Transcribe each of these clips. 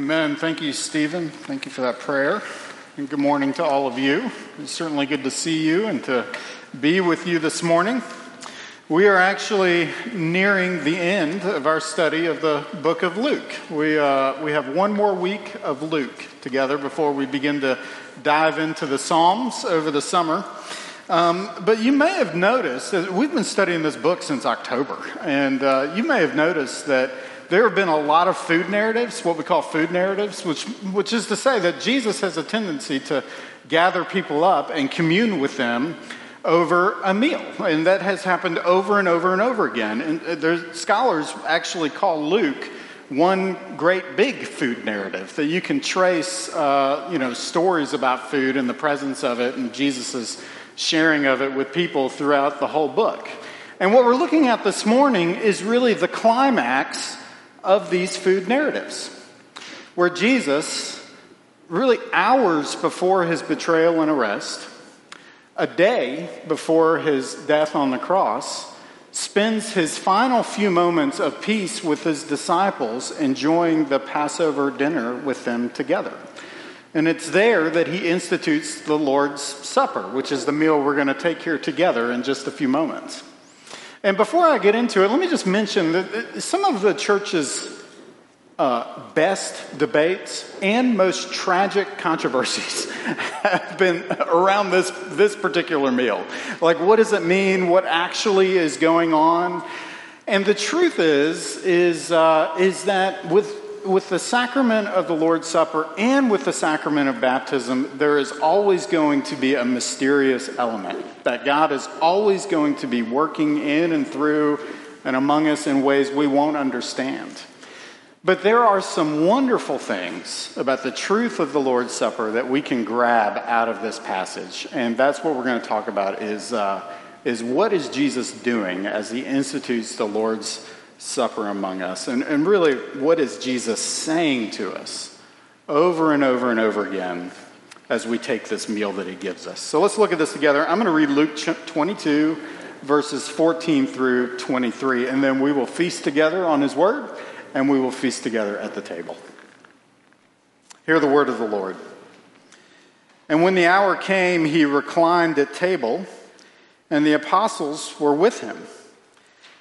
Amen. Thank you, Stephen. Thank you for that prayer. And good morning to all of you. It's certainly good to see you and to be with you this morning. We are actually nearing the end of our study of the book of Luke. We, uh, we have one more week of Luke together before we begin to dive into the Psalms over the summer. Um, but you may have noticed that we've been studying this book since October, and uh, you may have noticed that there have been a lot of food narratives, what we call food narratives, which, which is to say that Jesus has a tendency to gather people up and commune with them over a meal. And that has happened over and over and over again. And uh, scholars actually call Luke one great big food narrative that you can trace, uh, you know, stories about food and the presence of it and Jesus' sharing of it with people throughout the whole book. And what we're looking at this morning is really the climax of these food narratives, where Jesus, really hours before his betrayal and arrest, a day before his death on the cross, spends his final few moments of peace with his disciples, enjoying the Passover dinner with them together. And it's there that he institutes the Lord's Supper, which is the meal we're going to take here together in just a few moments. And before I get into it, let me just mention that some of the church's uh, best debates and most tragic controversies have been around this, this particular meal. Like, what does it mean? What actually is going on? And the truth is, is, uh, is that with with the sacrament of the Lord's Supper and with the sacrament of baptism, there is always going to be a mysterious element. That God is always going to be working in and through and among us in ways we won't understand. But there are some wonderful things about the truth of the Lord's Supper that we can grab out of this passage. And that's what we're going to talk about is, uh, is what is Jesus doing as he institutes the Lord's Supper among us. And, and really, what is Jesus saying to us over and over and over again as we take this meal that he gives us? So let's look at this together. I'm going to read Luke 22, verses 14 through 23, and then we will feast together on his word and we will feast together at the table. Hear the word of the Lord. And when the hour came, he reclined at table, and the apostles were with him.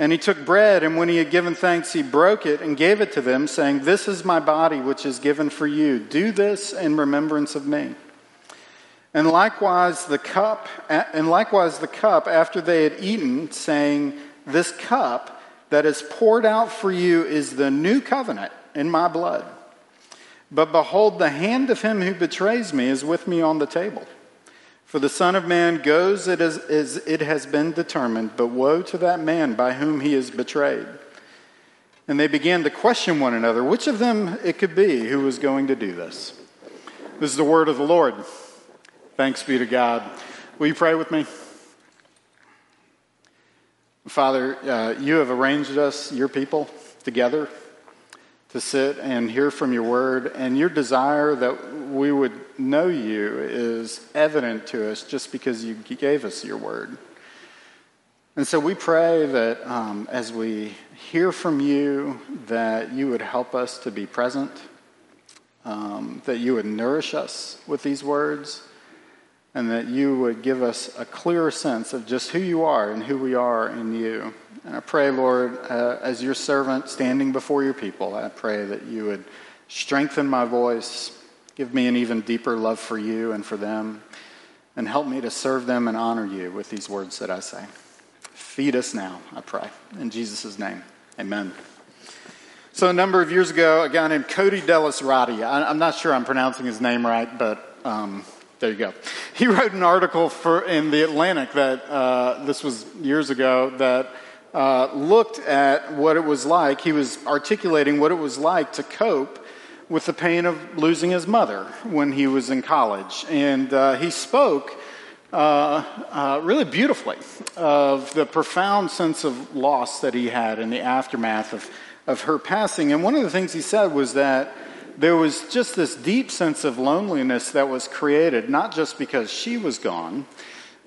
And he took bread, and when he had given thanks, he broke it and gave it to them, saying, This is my body, which is given for you. Do this in remembrance of me. And likewise the cup, and likewise the cup after they had eaten, saying, This cup that is poured out for you is the new covenant in my blood. But behold, the hand of him who betrays me is with me on the table. For the Son of Man goes as, it has been determined, but woe to that man by whom he is betrayed. And they began to question one another which of them it could be who was going to do this. This is the word of the Lord. Thanks be to God. Will you pray with me? Father, uh, you have arranged us, your people, together to sit and hear from your word, and your desire that we would know you is evident to us just because you gave us your word. And so we pray that um, as we hear from you, that you would help us to be present, um, that you would nourish us with these words, and that you would give us a clearer sense of just who you are and who we are in you. And I pray, Lord, uh, as your servant standing before your people, I pray that you would strengthen my voice, give me an even deeper love for you and for them, and help me to serve them and honor you with these words that I say. Feed us now, I pray. In Jesus' name, amen. So, a number of years ago, a guy named Cody Delistraty, I'm not sure I'm pronouncing his name right, but um, there you go. He wrote an article for, in the Atlantic that uh, this was years ago that uh, looked at what it was like. He was articulating what it was like to cope with the pain of losing his mother when he was in college. And uh, he spoke uh, uh, really beautifully of the profound sense of loss that he had in the aftermath of, of her passing. And one of the things he said was that there was just this deep sense of loneliness that was created, not just because she was gone,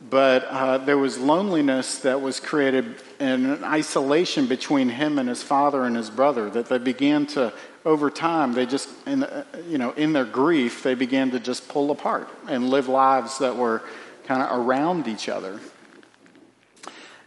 but uh, there was loneliness that was created and an isolation between him and his father and his brother that they began to over time they just in, you know in their grief they began to just pull apart and live lives that were kind of around each other.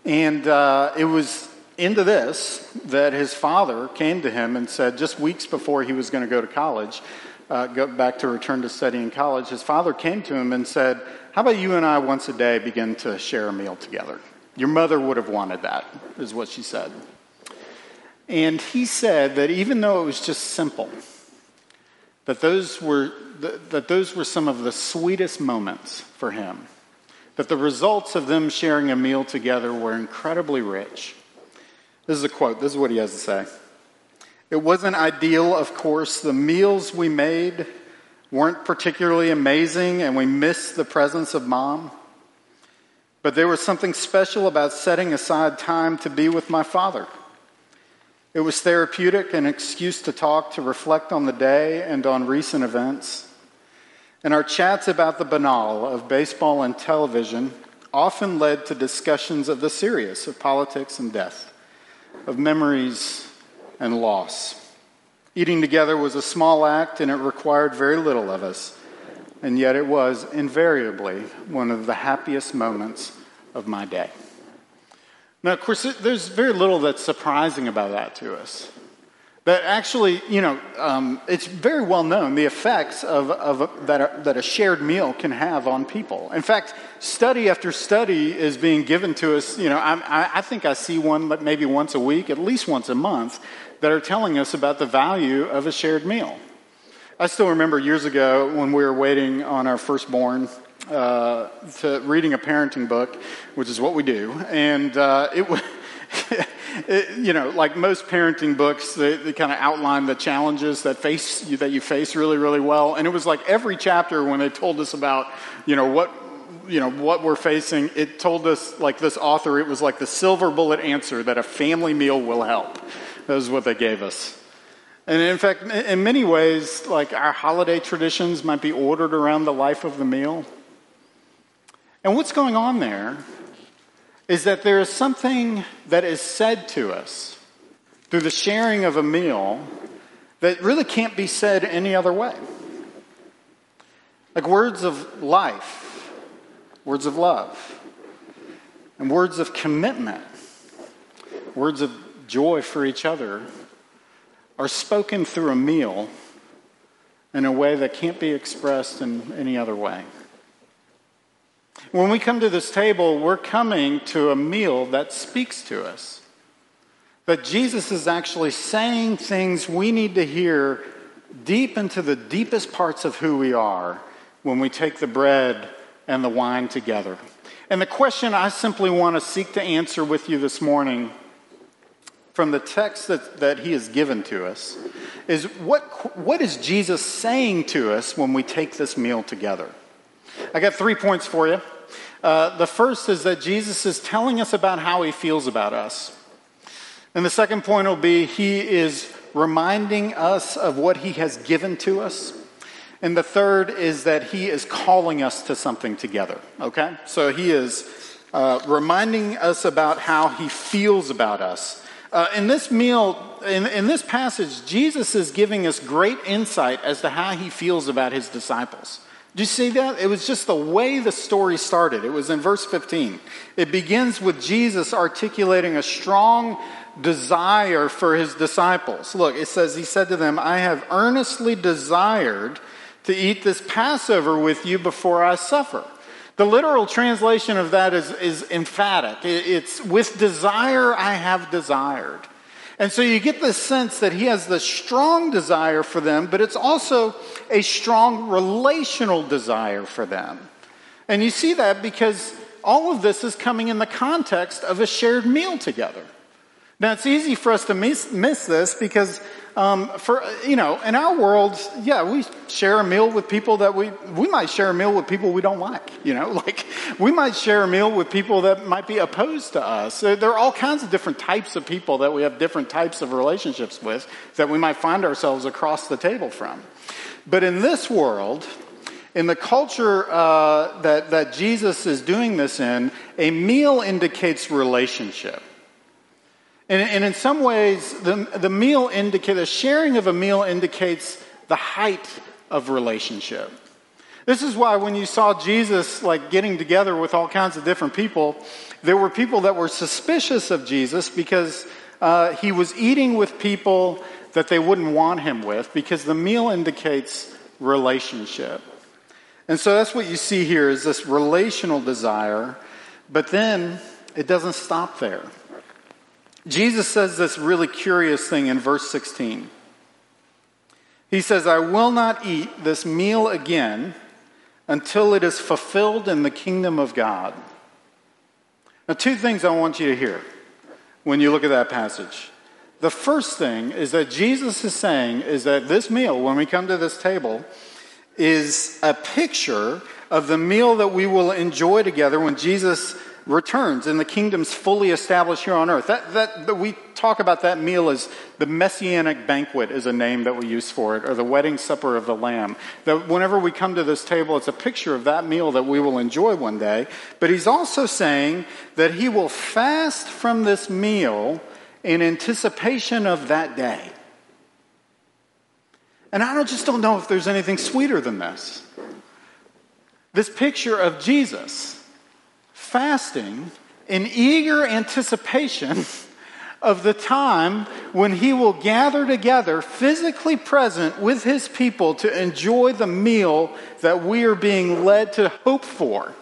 And uh, it was into this that his father came to him and said just weeks before he was going to go to college uh, go back to return to study in college his father came to him and said how about you and I once a day begin to share a meal together? Your mother would have wanted that, is what she said. And he said that even though it was just simple, that those were, that those were some of the sweetest moments for him. That the results of them sharing a meal together were incredibly rich. This is a quote. This is what he has to say. It wasn't ideal, of course. The meals we made weren't particularly amazing and we missed the presence of mom. But there was something special about setting aside time to be with my father. It was therapeutic, an excuse to talk, to reflect on the day and on recent events. And our chats about the banal of baseball and television often led to discussions of the serious, of politics and death, of memories and loss. Eating together was a small act and it required very little of us, and yet it was invariably one of the happiest moments of my day. Now, of course, there's very little that's surprising about that to us. That actually, you know, um, it's very well known the effects of, of that, a, that a shared meal can have on people. In fact, study after study is being given to us. You know, I, I think I see one maybe once a week, at least once a month, that are telling us about the value of a shared meal. I still remember years ago when we were waiting on our firstborn uh, to reading a parenting book, which is what we do, and uh, it was. It, you know, like most parenting books, they, they kind of outline the challenges that face that you face really, really well. And it was like every chapter when they told us about, you know, what you know what we're facing. It told us like this author. It was like the silver bullet answer that a family meal will help. That was what they gave us. And in fact, in many ways, like our holiday traditions might be ordered around the life of the meal. And what's going on there is that there is something that is said to us through the sharing of a meal that really can't be said any other way. Like words of life, words of love, and words of commitment, words of joy for each other are spoken through a meal in a way that can't be expressed in any other way. When we come to this table, we're coming to a meal that speaks to us. That Jesus is actually saying things we need to hear deep into the deepest parts of who we are when we take the bread and the wine together. And the question I simply want to seek to answer with you this morning from the text that, that he has given to us is what, what is Jesus saying to us when we take this meal together? I got three points for you. Uh, the first is that Jesus is telling us about how he feels about us. And the second point will be he is reminding us of what he has given to us. And the third is that he is calling us to something together. Okay? So he is uh, reminding us about how he feels about us. Uh, in this meal, in, in this passage, Jesus is giving us great insight as to how he feels about his disciples. Do you see that? It was just the way the story started. It was in verse 15. It begins with Jesus articulating a strong desire for his disciples. Look, it says, He said to them, I have earnestly desired to eat this Passover with you before I suffer. The literal translation of that is, is emphatic. It's with desire I have desired. And so you get this sense that he has this strong desire for them, but it's also a strong relational desire for them. And you see that because all of this is coming in the context of a shared meal together. Now, it's easy for us to miss, miss this because, um, for, you know, in our world, yeah, we share a meal with people that we, we might share a meal with people we don't like, you know, like we might share a meal with people that might be opposed to us. There are all kinds of different types of people that we have different types of relationships with that we might find ourselves across the table from. But in this world, in the culture uh, that, that Jesus is doing this in, a meal indicates relationship. And, and in some ways, the, the meal indicates, the sharing of a meal indicates the height of relationship. This is why when you saw Jesus like getting together with all kinds of different people, there were people that were suspicious of Jesus because uh, he was eating with people that they wouldn't want him with because the meal indicates relationship. And so that's what you see here is this relational desire, but then it doesn't stop there. Jesus says this really curious thing in verse 16. He says, I will not eat this meal again until it is fulfilled in the kingdom of God. Now, two things I want you to hear when you look at that passage. The first thing is that Jesus is saying is that this meal, when we come to this table, is a picture of the meal that we will enjoy together when Jesus returns and the kingdom's fully established here on earth. That, that, that, we talk about that meal as the messianic banquet is a name that we use for it, or the wedding supper of the Lamb. That whenever we come to this table, it's a picture of that meal that we will enjoy one day. But he's also saying that he will fast from this meal in anticipation of that day. And I just don't know if there's anything sweeter than this. This picture of Jesus fasting in eager anticipation of the time when he will gather together, physically present with his people to enjoy the meal that we are being led to hope for.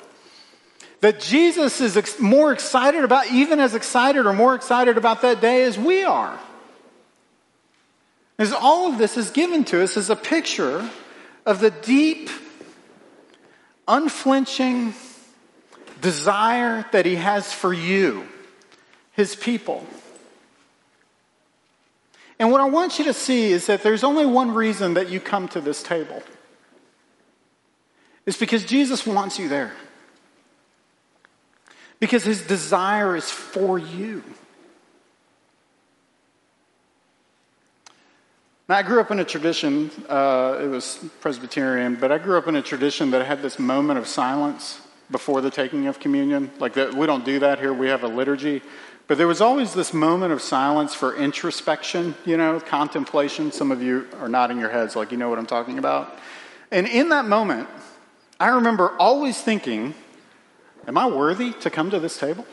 That Jesus is ex- more excited about, even as excited or more excited about that day as we are. As all of this is given to us as a picture of the deep, unflinching, desire that He has for you, His people. And what I want you to see is that there's only one reason that you come to this table. It's because Jesus wants you there. Because his desire is for you. Now, I grew up in a tradition, uh, it was Presbyterian, but I grew up in a tradition that had this moment of silence before the taking of communion. Like that, we don't do that here. We have a liturgy. But there was always this moment of silence for introspection, you know, contemplation. Some of you are nodding your heads like you know what I'm talking about. And in that moment, I remember always thinking, Am I worthy to come to this table?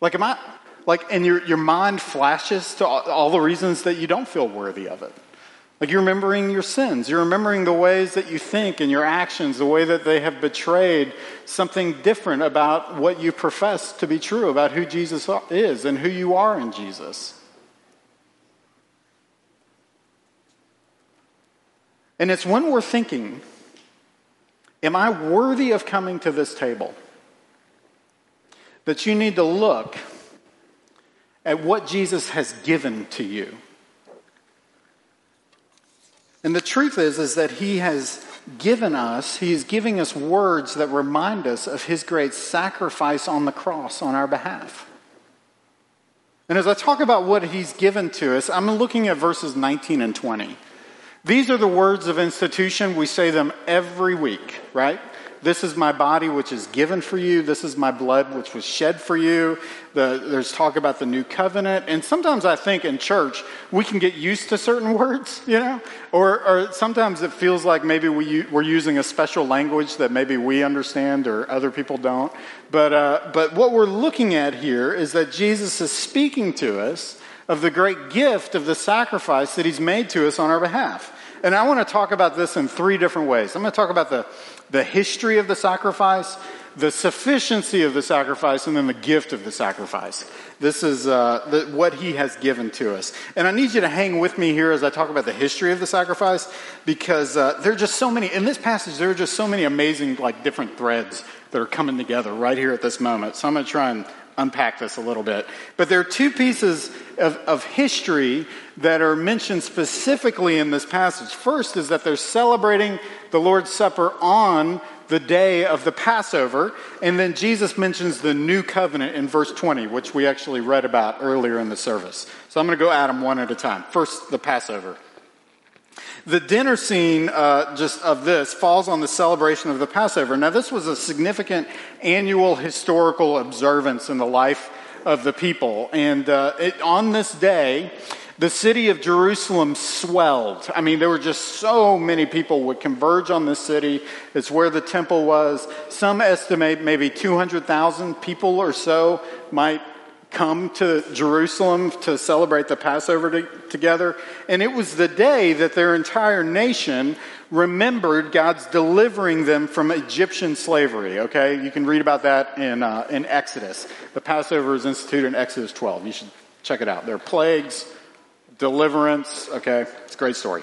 Like, am I, like, and your, your mind flashes to all, all the reasons that you don't feel worthy of it. Like you're remembering your sins. You're remembering the ways that you think and your actions, the way that they have betrayed something different about what you profess to be true about who Jesus is and who you are in Jesus. And it's when we're thinking, Am I worthy of coming to this table? that you need to look at what Jesus has given to you. And the truth is, is that he has given us, he is giving us words that remind us of his great sacrifice on the cross on our behalf. And as I talk about what he's given to us, I'm looking at verses 19 and 20. These are the words of institution. We say them every week, right? This is my body, which is given for you. This is my blood, which was shed for you. The, there's talk about the new covenant. And sometimes I think in church, we can get used to certain words, you know? Or, or sometimes it feels like maybe we, we're using a special language that maybe we understand or other people don't. But, uh, but what we're looking at here is that Jesus is speaking to us of the great gift of the sacrifice that he's made to us on our behalf. And I want to talk about this in three different ways. I'm going to talk about the the history of the sacrifice, the sufficiency of the sacrifice and then the gift of the sacrifice. This is uh, the, what he has given to us. And I need you to hang with me here as I talk about the history of the sacrifice because uh, there are just so many, in this passage, there are just so many amazing, like, different threads that are coming together right here at this moment. So I'm going to try and unpack this a little bit. But there are two pieces of, of, history that are mentioned specifically in this passage. First is that they're celebrating the Lord's Supper on the day of the Passover. And then Jesus mentions the new covenant in verse 20, which we actually read about earlier in the service. So I'm going to go at them one at a time. First, the Passover. The dinner scene uh, just of this falls on the celebration of the Passover. Now, this was a significant annual historical observance in the life of the people. And uh, it, on this day, the city of Jerusalem swelled. I mean, there were just so many people would converge on this city. It's where the temple was. Some estimate maybe 200,000 people or so might come to Jerusalem to celebrate the Passover to, together. And it was the day that their entire nation remembered God's delivering them from Egyptian slavery. Okay, you can read about that in, uh, in Exodus. The Passover is instituted in Exodus 12. You should check it out. There are plagues deliverance. Okay, it's a great story.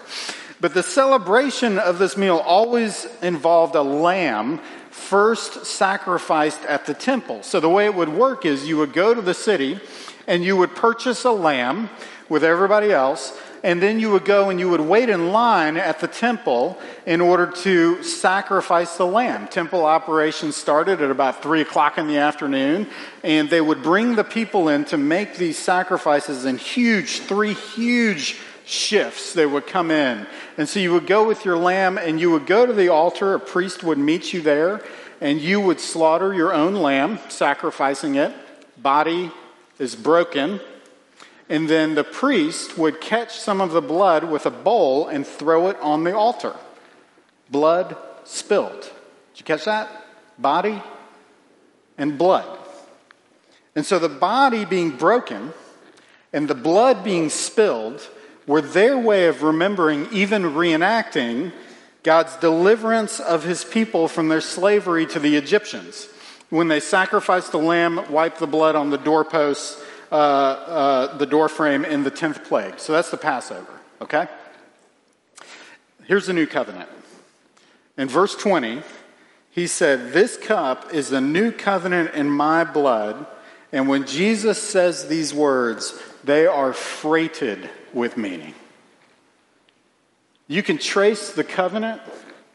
But the celebration of this meal always involved a lamb first sacrificed at the temple. So the way it would work is you would go to the city and you would purchase a lamb with everybody else and then you would go and you would wait in line at the temple in order to sacrifice the lamb. Temple operations started at about 3 o'clock in the afternoon, and they would bring the people in to make these sacrifices in huge, three huge shifts. They would come in. And so you would go with your lamb and you would go to the altar. A priest would meet you there, and you would slaughter your own lamb, sacrificing it. Body is broken and then the priest would catch some of the blood with a bowl and throw it on the altar. Blood spilled. Did you catch that? Body and blood. And so the body being broken and the blood being spilled were their way of remembering, even reenacting, God's deliverance of his people from their slavery to the Egyptians. When they sacrificed the lamb, wiped the blood on the doorposts, uh, uh, the doorframe in the 10th plague. So that's the Passover, okay? Here's the new covenant. In verse 20, he said, This cup is the new covenant in my blood. And when Jesus says these words, they are freighted with meaning. You can trace the covenant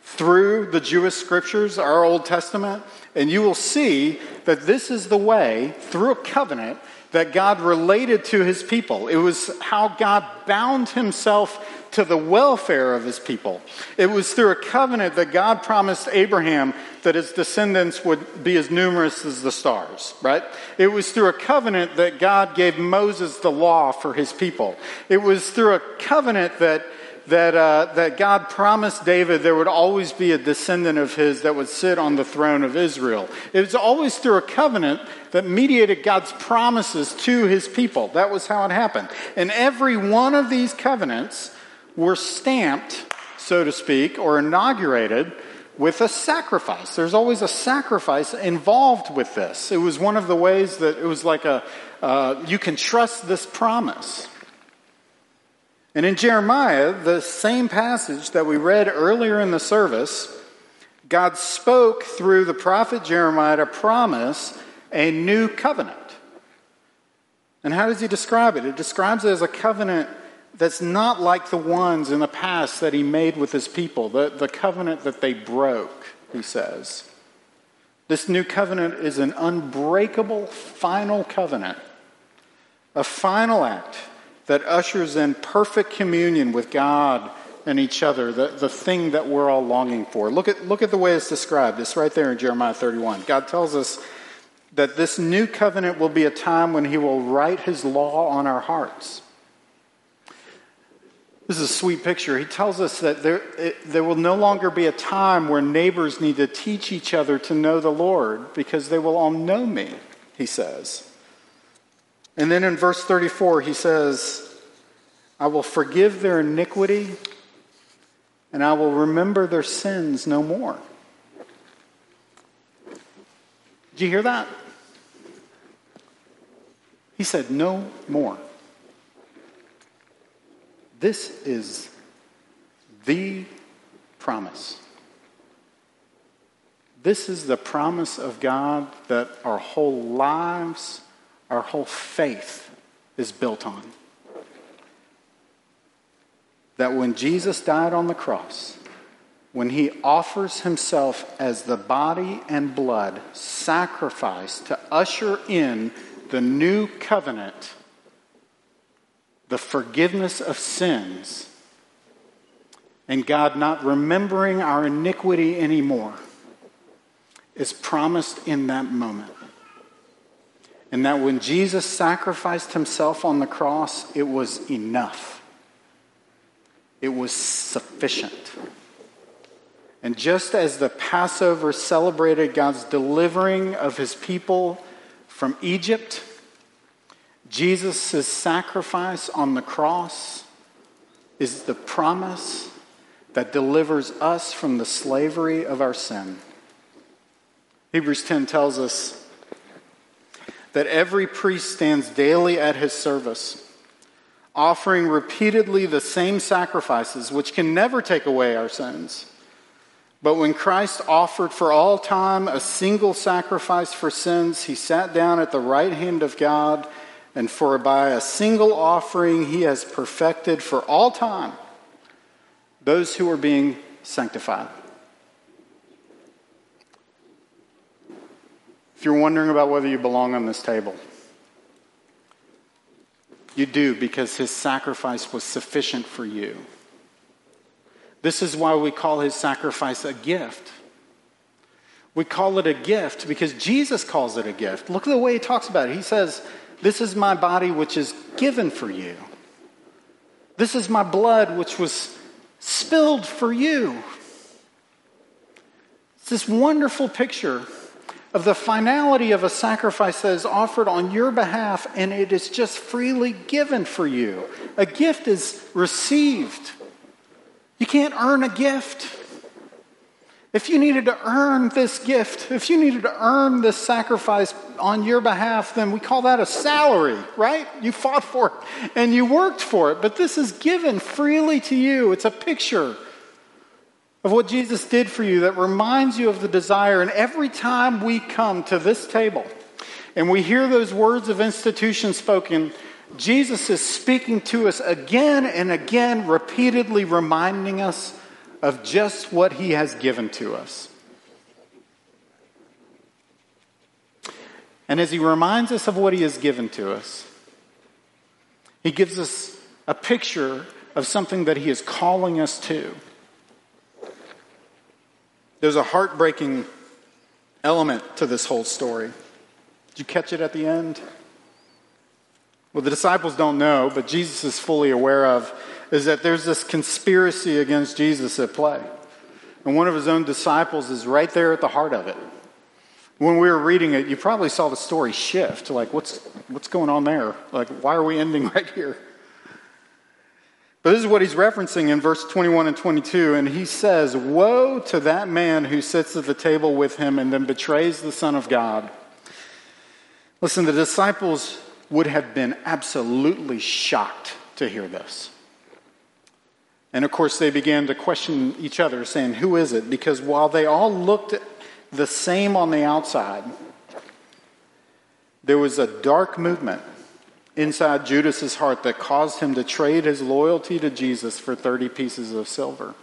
through the Jewish scriptures, our Old Testament, and you will see that this is the way, through a covenant, that God related to his people. It was how God bound himself to the welfare of his people. It was through a covenant that God promised Abraham that his descendants would be as numerous as the stars, right? It was through a covenant that God gave Moses the law for his people. It was through a covenant that that, uh, that God promised David there would always be a descendant of his that would sit on the throne of Israel. It was always through a covenant that mediated God's promises to his people. That was how it happened. And every one of these covenants were stamped, so to speak, or inaugurated with a sacrifice. There's always a sacrifice involved with this. It was one of the ways that it was like a, uh, you can trust this promise. And in Jeremiah, the same passage that we read earlier in the service, God spoke through the prophet Jeremiah to promise a new covenant. And how does he describe it? It describes it as a covenant that's not like the ones in the past that he made with his people, the, the covenant that they broke, he says. This new covenant is an unbreakable final covenant, a final act that ushers in perfect communion with God and each other, the, the thing that we're all longing for. Look at, look at the way it's described. It's right there in Jeremiah 31. God tells us that this new covenant will be a time when He will write His law on our hearts. This is a sweet picture. He tells us that there, it, there will no longer be a time where neighbors need to teach each other to know the Lord because they will all know me, he says. And then in verse 34, he says, I will forgive their iniquity and I will remember their sins no more. Did you hear that? He said, No more. This is the promise. This is the promise of God that our whole lives, our whole faith is built on. That when Jesus died on the cross, when he offers himself as the body and blood sacrifice to usher in the new covenant, the forgiveness of sins, and God not remembering our iniquity anymore, is promised in that moment. And that when Jesus sacrificed himself on the cross, it was enough. It was sufficient. And just as the Passover celebrated God's delivering of his people from Egypt, Jesus' sacrifice on the cross is the promise that delivers us from the slavery of our sin. Hebrews 10 tells us that every priest stands daily at his service, offering repeatedly the same sacrifices, which can never take away our sins. But when Christ offered for all time a single sacrifice for sins, he sat down at the right hand of God, and for by a single offering he has perfected for all time those who are being sanctified. You're wondering about whether you belong on this table, you do because his sacrifice was sufficient for you. This is why we call his sacrifice a gift. We call it a gift because Jesus calls it a gift. Look at the way he talks about it. He says, This is my body which is given for you. This is my blood which was spilled for you. It's this wonderful picture of the finality of a sacrifice that is offered on your behalf and it is just freely given for you. A gift is received. You can't earn a gift. If you needed to earn this gift, if you needed to earn this sacrifice on your behalf, then we call that a salary, right? You fought for it and you worked for it, but this is given freely to you. It's a picture of what Jesus did for you that reminds you of the desire. And every time we come to this table and we hear those words of institution spoken, Jesus is speaking to us again and again, repeatedly reminding us of just what he has given to us. And as he reminds us of what he has given to us, he gives us a picture of something that he is calling us to. There's a heartbreaking element to this whole story. Did you catch it at the end? What the disciples don't know, but Jesus is fully aware of, is that there's this conspiracy against Jesus at play. And one of his own disciples is right there at the heart of it. When we were reading it, you probably saw the story shift. Like, what's, what's going on there? Like, why are we ending right here? But this is what he's referencing in verse 21 and 22. And he says, Woe to that man who sits at the table with him and then betrays the Son of God. Listen, the disciples would have been absolutely shocked to hear this. And of course, they began to question each other, saying, Who is it? Because while they all looked the same on the outside, there was a dark movement inside Judas's heart that caused him to trade his loyalty to Jesus for 30 pieces of silver.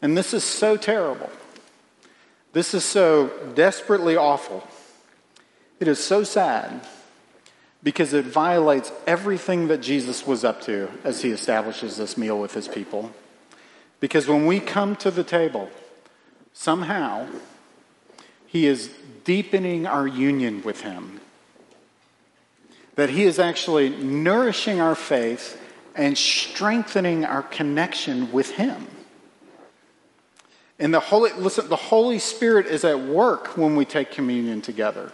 And this is so terrible. This is so desperately awful it is so sad because it violates everything that Jesus was up to as he establishes this meal with his people. Because when we come to the table, somehow he is deepening our union with him. That he is actually nourishing our faith and strengthening our connection with him. And the Holy, listen, the Holy Spirit is at work when we take communion together.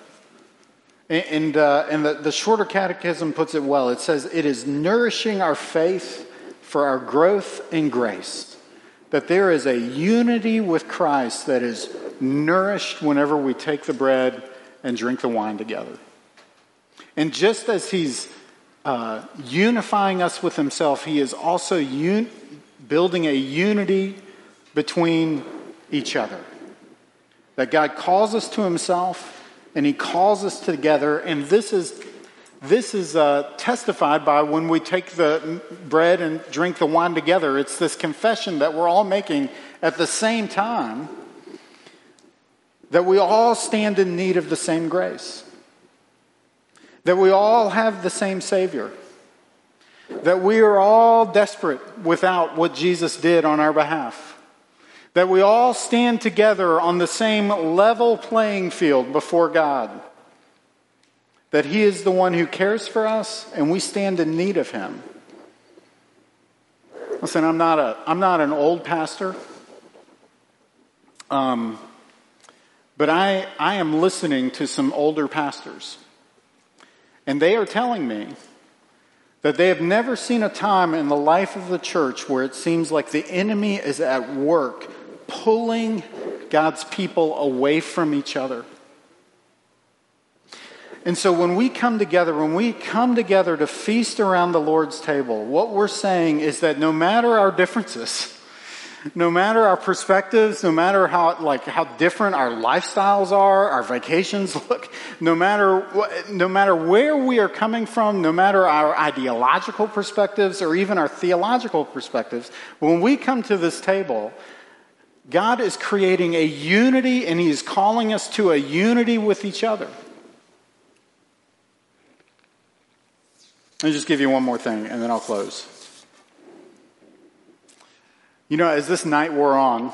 And, uh, and the, the shorter catechism puts it well. It says, It is nourishing our faith for our growth in grace. That there is a unity with Christ that is nourished whenever we take the bread and drink the wine together. And just as he's uh, unifying us with himself, he is also un- building a unity between each other. That God calls us to himself and he calls us together, and this is this is uh, testified by when we take the bread and drink the wine together. It's this confession that we're all making at the same time that we all stand in need of the same grace, that we all have the same Savior, that we are all desperate without what Jesus did on our behalf, that we all stand together on the same level playing field before God that He is the one who cares for us and we stand in need of Him. Listen, I'm not, a, I'm not an old pastor, um, but I, I am listening to some older pastors. And they are telling me that they have never seen a time in the life of the church where it seems like the enemy is at work pulling God's people away from each other. And so when we come together, when we come together to feast around the Lord's table, what we're saying is that no matter our differences, no matter our perspectives, no matter how like how different our lifestyles are, our vacations look, no matter no matter where we are coming from, no matter our ideological perspectives or even our theological perspectives, when we come to this table, God is creating a unity and he is calling us to a unity with each other. Let me just give you one more thing and then I'll close. You know, as this night wore on,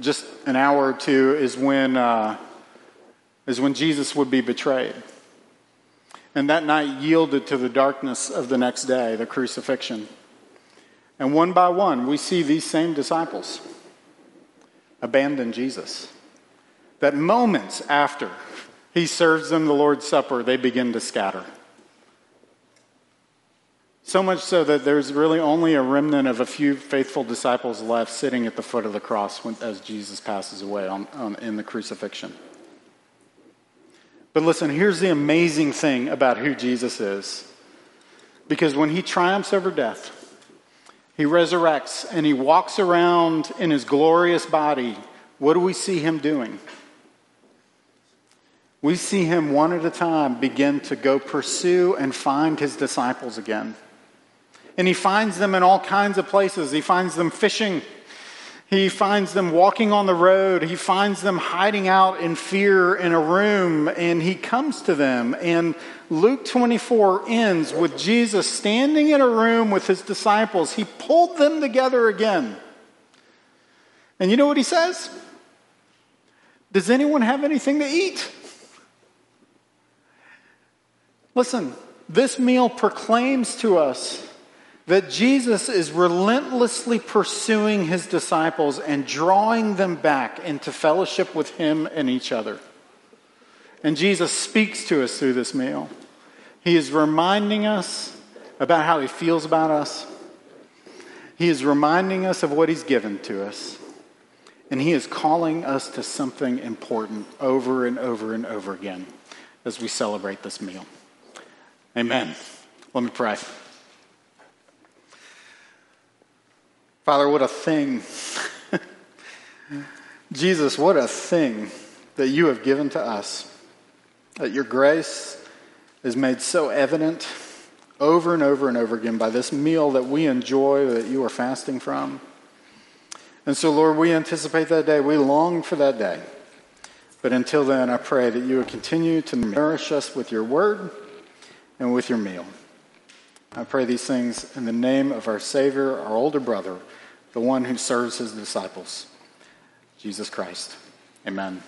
just an hour or two is when, uh, is when Jesus would be betrayed. And that night yielded to the darkness of the next day, the crucifixion. And one by one, we see these same disciples abandon Jesus. That moments after he serves them the Lord's Supper, they begin to scatter. So much so that there's really only a remnant of a few faithful disciples left sitting at the foot of the cross when, as Jesus passes away on, on, in the crucifixion. But listen, here's the amazing thing about who Jesus is. Because when he triumphs over death, he resurrects and he walks around in his glorious body, what do we see him doing? We see him one at a time begin to go pursue and find his disciples again. And he finds them in all kinds of places. He finds them fishing. He finds them walking on the road. He finds them hiding out in fear in a room. And he comes to them. And Luke 24 ends with Jesus standing in a room with his disciples. He pulled them together again. And you know what he says? Does anyone have anything to eat? Listen, this meal proclaims to us that Jesus is relentlessly pursuing his disciples and drawing them back into fellowship with him and each other. And Jesus speaks to us through this meal. He is reminding us about how he feels about us. He is reminding us of what he's given to us. And he is calling us to something important over and over and over again as we celebrate this meal. Amen. Let me pray. Father, what a thing. Jesus, what a thing that you have given to us. That your grace is made so evident over and over and over again by this meal that we enjoy, that you are fasting from. And so, Lord, we anticipate that day. We long for that day. But until then, I pray that you would continue to nourish us with your word and with your meal. I pray these things in the name of our Savior, our older brother, the one who serves his disciples, Jesus Christ. Amen.